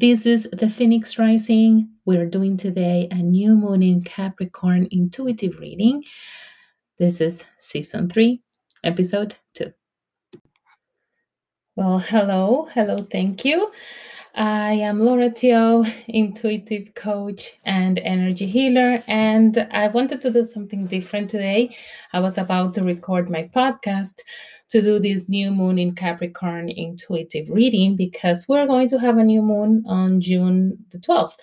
This is the Phoenix Rising. We're doing today a new moon in Capricorn intuitive reading. This is season three, episode two. Well, hello, hello, thank you. I am Laura Tio, intuitive coach and energy healer, and I wanted to do something different today. I was about to record my podcast to do this new moon in Capricorn intuitive reading because we're going to have a new moon on June the 12th.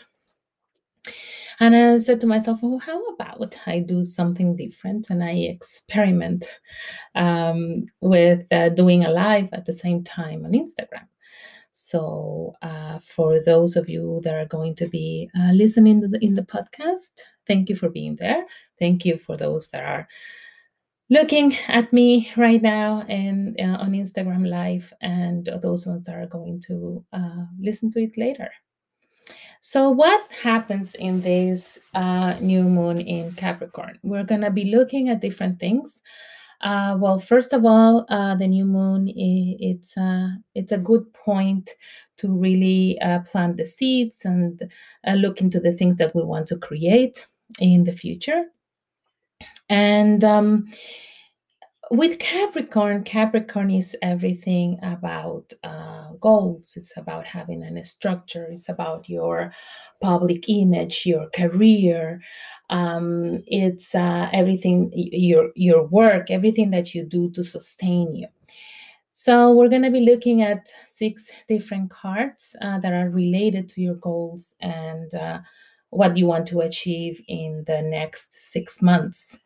And I said to myself, oh, how about I do something different and I experiment um, with uh, doing a live at the same time on Instagram. So, uh, for those of you that are going to be uh, listening the, in the podcast, thank you for being there. Thank you for those that are looking at me right now and uh, on Instagram Live, and those ones that are going to uh, listen to it later. So, what happens in this uh, new moon in Capricorn? We're going to be looking at different things. Uh, well, first of all, uh, the new moon it's uh, it's a good point to really uh, plant the seeds and uh, look into the things that we want to create in the future. And um, with Capricorn, Capricorn is everything about uh, goals. It's about having a structure. It's about your public image, your career. Um, it's uh, everything your your work, everything that you do to sustain you. So we're going to be looking at six different cards uh, that are related to your goals and uh, what you want to achieve in the next six months.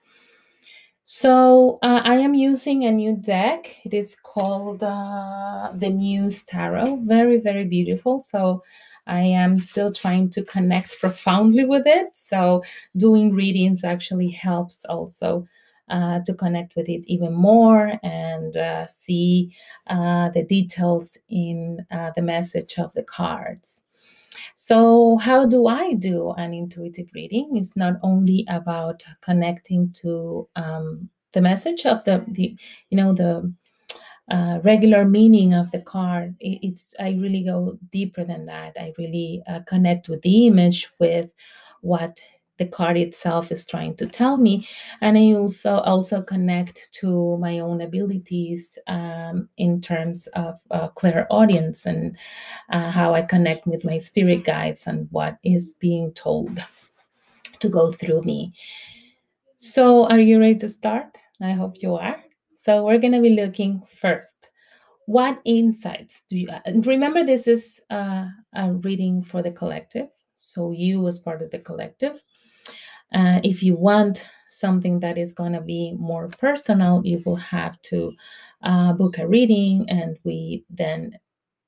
So uh, I am using a new deck. It is called uh, the Muse Tarot. Very, very beautiful. So I am still trying to connect profoundly with it. So doing readings actually helps also uh, to connect with it even more and uh, see uh, the details in uh, the message of the cards. So, how do I do an intuitive reading? It's not only about connecting to um, the message of the, the you know, the uh, regular meaning of the card. It, it's I really go deeper than that. I really uh, connect with the image, with what the card itself is trying to tell me. And i also also connect to my own abilities um, in terms of uh, clairaudience and uh, how i connect with my spirit guides and what is being told to go through me. So are you ready to start? I hope you are. So we're going to be looking first. What insights do you and remember this is uh, a reading for the collective. So you as part of the collective uh, if you want something that is going to be more personal, you will have to uh, book a reading and we then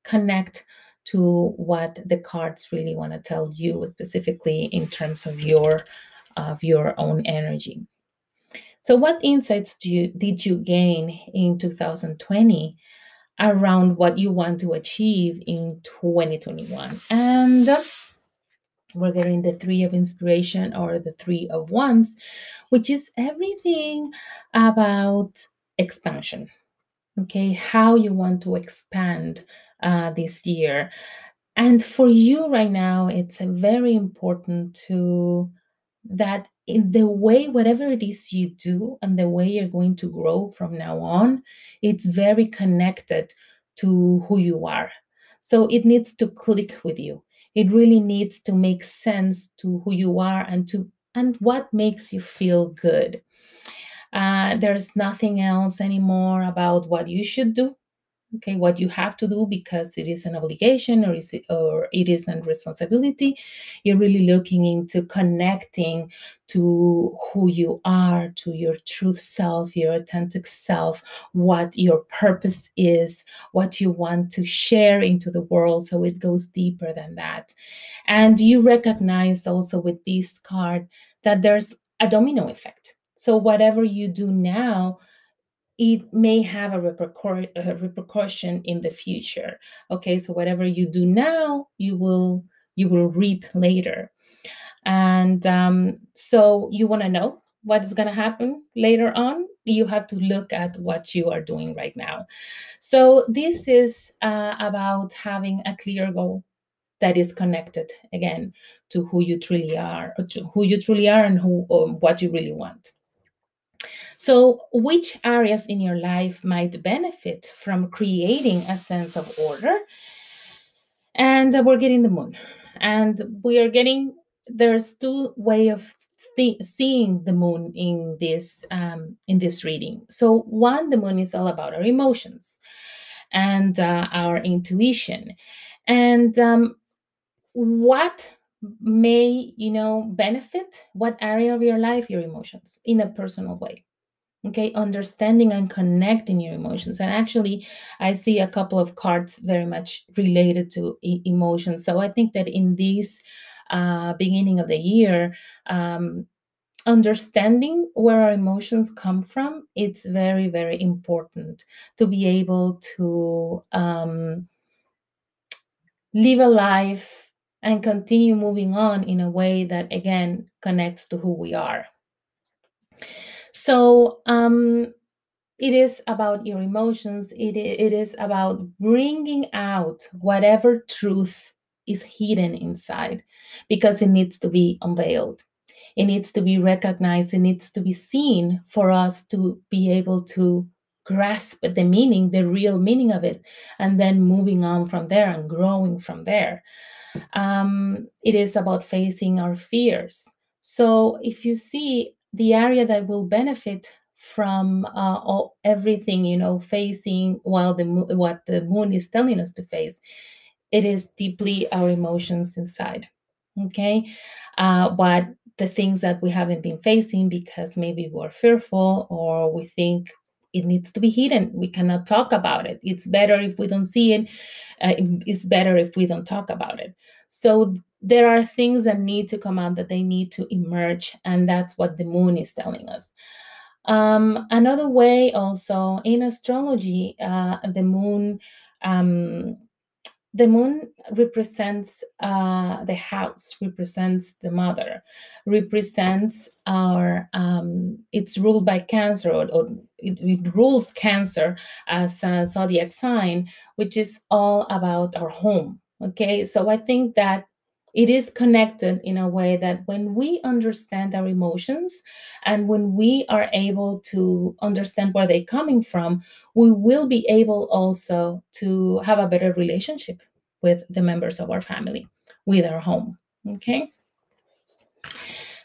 connect to what the cards really want to tell you specifically in terms of your of your own energy. So what insights do you did you gain in 2020 around what you want to achieve in 2021? And we're getting the three of inspiration or the three of wands, which is everything about expansion. Okay, how you want to expand uh, this year. And for you right now, it's very important to that in the way, whatever it is you do and the way you're going to grow from now on, it's very connected to who you are. So it needs to click with you it really needs to make sense to who you are and to and what makes you feel good. Uh, there's nothing else anymore about what you should do okay what you have to do because it is an obligation or is it or it is a responsibility you're really looking into connecting to who you are to your truth self your authentic self what your purpose is what you want to share into the world. So it goes deeper than that. And you recognize also with this card that there's a domino effect. So whatever you do now it may have a, a repercussion in the future. Okay so whatever you do now you will you will reap later. And um, so you want to know what is going to happen later on? You have to look at what you are doing right now. So this is uh, about having a clear goal that is connected again to who you truly are, to who you truly are, and who um, what you really want. So, which areas in your life might benefit from creating a sense of order? And we're getting the moon, and we are getting there's two way of th- seeing the moon in this um, in this reading. So one, the moon is all about our emotions and uh, our intuition, and um, what may you know benefit what area of your life your emotions in a personal way okay understanding and connecting your emotions. And actually i see a couple of cards very much related to e- emotions. So i think that in this uh, beginning of the year um, understanding where our emotions come from it's very very important to be able to um, live a life and continue moving on in a way that again connects to who we are so um, it is about your emotions it, it is about bringing out whatever truth is hidden inside because it needs to be unveiled it needs to be recognized. It needs to be seen for us to be able to grasp the meaning, the real meaning of it, and then moving on from there and growing from there. Um, it is about facing our fears. So if you see the area that will benefit from uh, all, everything you know facing while the what the moon is telling us to face it is deeply our emotions inside okay? Uh, what the things that we haven't been facing because maybe we're fearful or we think it needs to be hidden. We cannot talk about it. It's better if we don't see it. Uh, it's better if we don't talk about it. So there are things that need to come out that they need to emerge, and that's what the moon is telling us. Um, another way, also in astrology, uh, the moon um, the moon represents uh, the house represents the mother represents our um, it's ruled by cancer or, or it, it, rules cancer as a zodiac sign which is all about our home okay? So i think that it is connected in a way that when we understand our emotions and when we are able to understand where they're coming from, we will be able also to have a better relationship with the members of our family, with our home. Okay.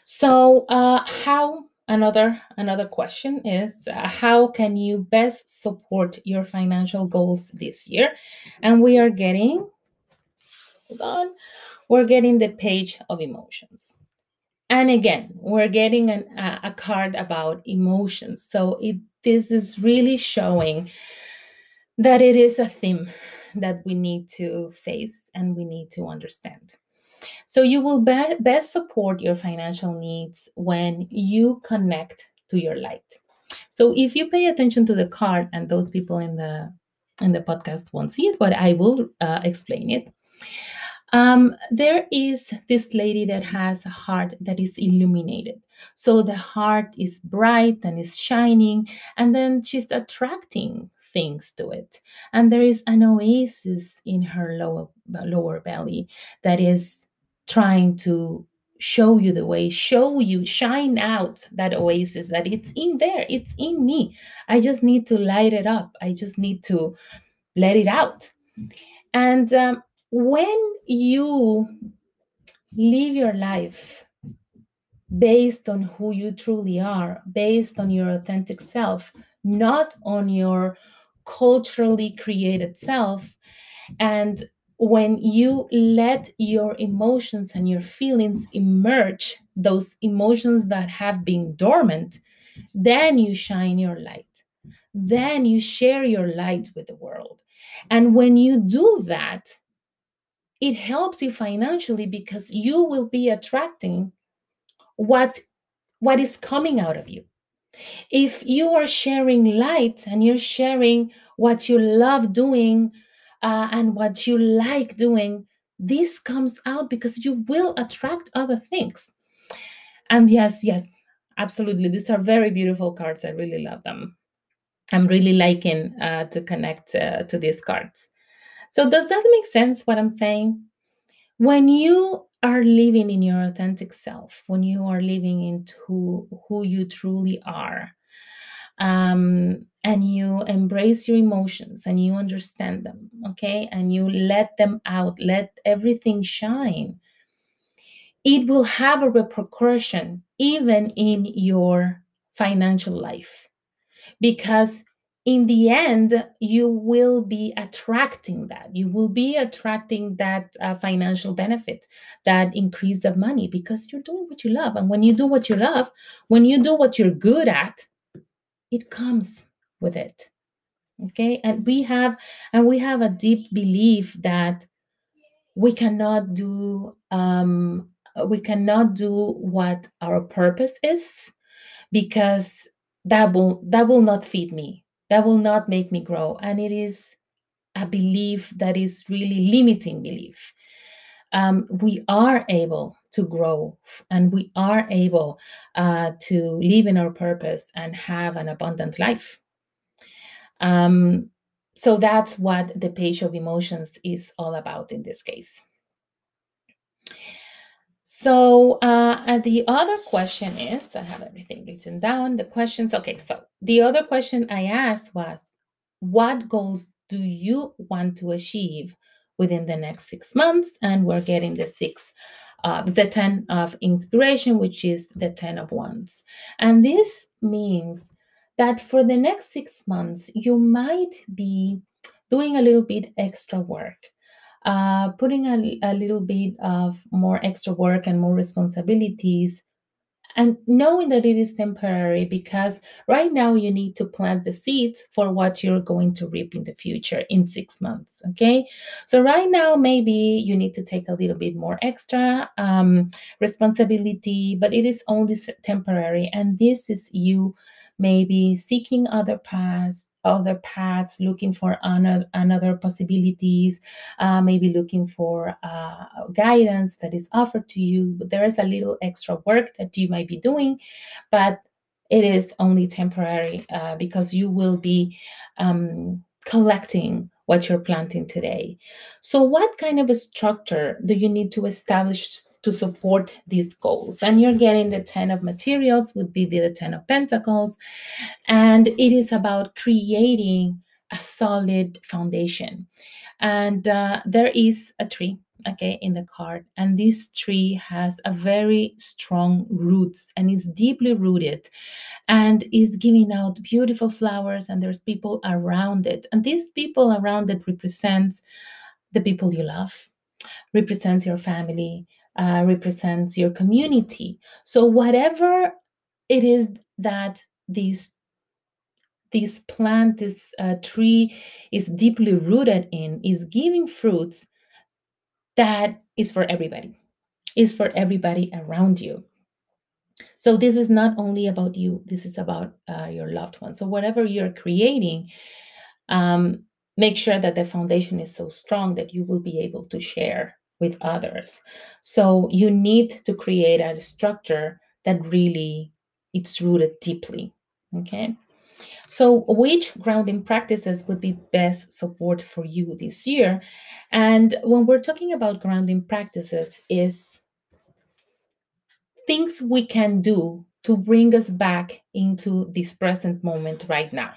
So, uh, how another another question is uh, how can you best support your financial goals this year? And we are getting hold on we're getting the page of emotions. And again, we're getting an, a, card about emotions. So it, this is really showing that it is a theme that we need to face and we need to understand. So you will be- best support your financial needs when you connect to your light. So if you pay attention to the card, and those people in the in the podcast won't see it, but I will uh, explain it. Um, there is this lady that has a heart that is illuminated. So the heart is bright and is shining, and then she's attracting things to it. And there is an oasis in her lower, lower belly that is trying to show you the way, show you, shine out that oasis that it's in there, it's in me. I just need to light it up, I just need to let it out. And um, when you live your life based on who you truly are, based on your authentic self, not on your culturally created self, and when you let your emotions and your feelings emerge, those emotions that have been dormant, then you shine your light. Then you share your light with the world. And when you do that, it helps you financially because you will be attracting what what is coming out of you. If you are sharing light and you're sharing what you love doing uh, and what you like doing this comes out because you will attract other things. And yes yes absolutely. These are very beautiful cards. I really love them. I'm really liking uh, to connect uh, to these cards so does that make sense what I'm saying? when you are living in your authentic self, when you are living into who you truly are, um, and you embrace your emotions and you understand them, okay, and you let them out, let everything shine, it will have a repercussion even in your financial life because in the end you will be attracting that. You will be attracting that uh, financial benefit that increase of money because you're doing what you love. And when you do what you love when you do what you're good at it comes with it. Okay? And we have and we have a deep belief that we cannot do um, we cannot do what our purpose is because that will that will not feed me that will not make me grow. And it is a belief that is really limiting belief. Um, we are able to grow and we are able uh, to live in our purpose and have an abundant life. Um, so that's what the page of emotions is all about in this case so uh, the other question is I have everything written down. The questions, okay, so the other question I asked was what goals do you want to achieve within the next six months? And we're getting the six, uh, the 10 of inspiration, which is the 10 of wands. And this means that for the next six months, you might be doing a little bit extra work uh, putting a, a little bit of more extra work and more responsibilities and knowing that it is temporary because right now you need to plant the seeds for what you're going to reap in the future in six months okay? So right now maybe you need to take a little bit more extra um, responsibility but it is only temporary and this is you maybe seeking other paths other paths looking for another, another possibilities uh, maybe looking for uh, guidance that is offered to you but there is a little extra work that you might be doing but it is only temporary uh, because you will be um, collecting what you're planting today. So, what kind of a structure do you need to establish to support these goals? And you're getting the 10 of materials, would be the 10 of pentacles. And it is about creating a solid foundation. And uh, there is a tree okay in the card and this tree has a very strong roots and is deeply rooted and is giving out beautiful flowers and there's people around it and these people around it represents the people you love represents your family uh, represents your community so whatever it is that these this plant this uh, tree is deeply rooted in is giving fruits that is for everybody, is for everybody around you. So this is not only about you, this is about uh, your loved ones. So whatever you're creating, um, make sure that the foundation is so strong that you will be able to share with others. So you need to create a structure that really it's rooted deeply. Okay. So, which grounding practices would be best support for you this year? And when we're talking about grounding practices, is things we can do to bring us back into this present moment right now.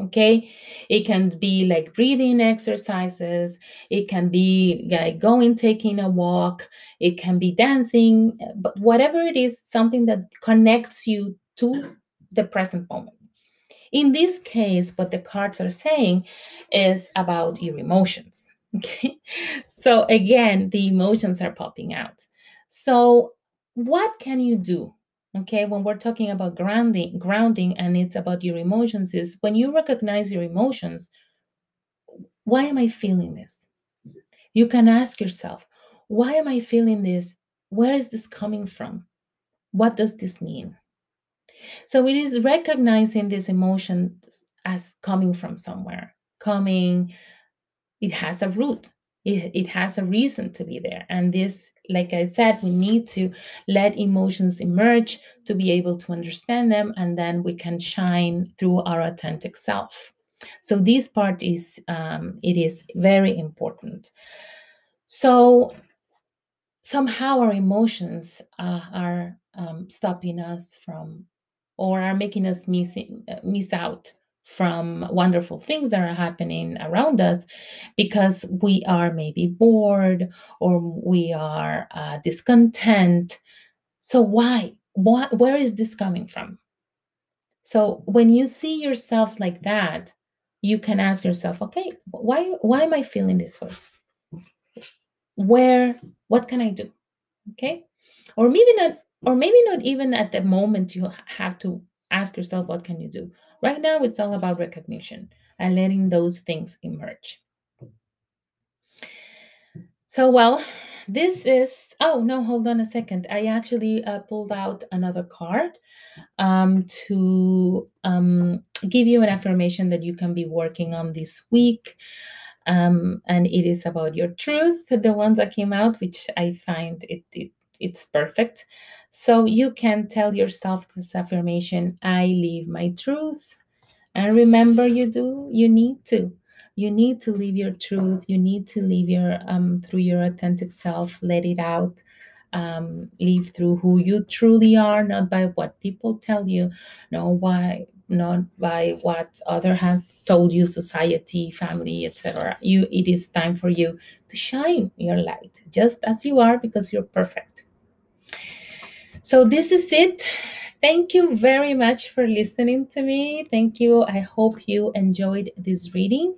Okay, it can be like breathing exercises, it can be like going taking a walk, it can be dancing, but whatever it is, something that connects you to the present moment. In this case, what the cards are saying is about your emotions. Okay. So again, the emotions are popping out. So what can you do? Okay, when we're talking about grounding, grounding, and it's about your emotions, is when you recognize your emotions, why am I feeling this? You can ask yourself, why am I feeling this? Where is this coming from? What does this mean? So it is recognizing this emotion as coming from somewhere, coming, it has a root. It, it has a reason to be there. And this, like I said, we need to let emotions emerge to be able to understand them, and then we can shine through our authentic self. So this part is um, it is very important. So somehow our emotions uh, are um, stopping us from or are making us missing, uh, miss out from wonderful things that are happening around us because we are maybe bored or we are uh, discontent. So, why? What, where is this coming from? So, when you see yourself like that, you can ask yourself, okay, why, why am I feeling this way? Where, what can I do? Okay. Or maybe not, or maybe not even at the moment you have to ask yourself, what can you do? Right now, it's all about recognition and letting those things emerge. So, well, this is, oh, no, hold on a second. I actually uh, pulled out another card um, to um, give you an affirmation that you can be working on this week. Um, and it is about your truth, the ones that came out, which I find it, it it's perfect. So you can tell yourself this affirmation I live my truth. And remember, you do, you need to. You need to live your truth. You need to live your um through your authentic self, let it out. Um, live through who you truly are, not by what people tell you, no why not by what other have told you society family etc you it is time for you to shine your light just as you are because you're perfect so this is it. Thank you very much for listening to me. Thank you. I hope you enjoyed this reading.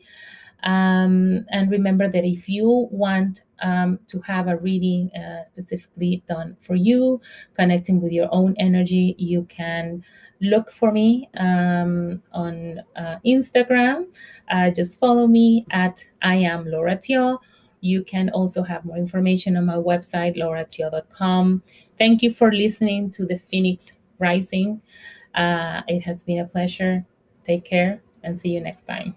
Um, and remember that if you want um, to have a reading uh, specifically done for you, connecting with your own energy, you can look for me um, on uh, Instagram. Uh, just follow me at I am Laura Tio. You can also have more information on my website, lauratio.com. Thank you for listening to the Phoenix Rising. Uh, it has been a pleasure. Take care and see you next time.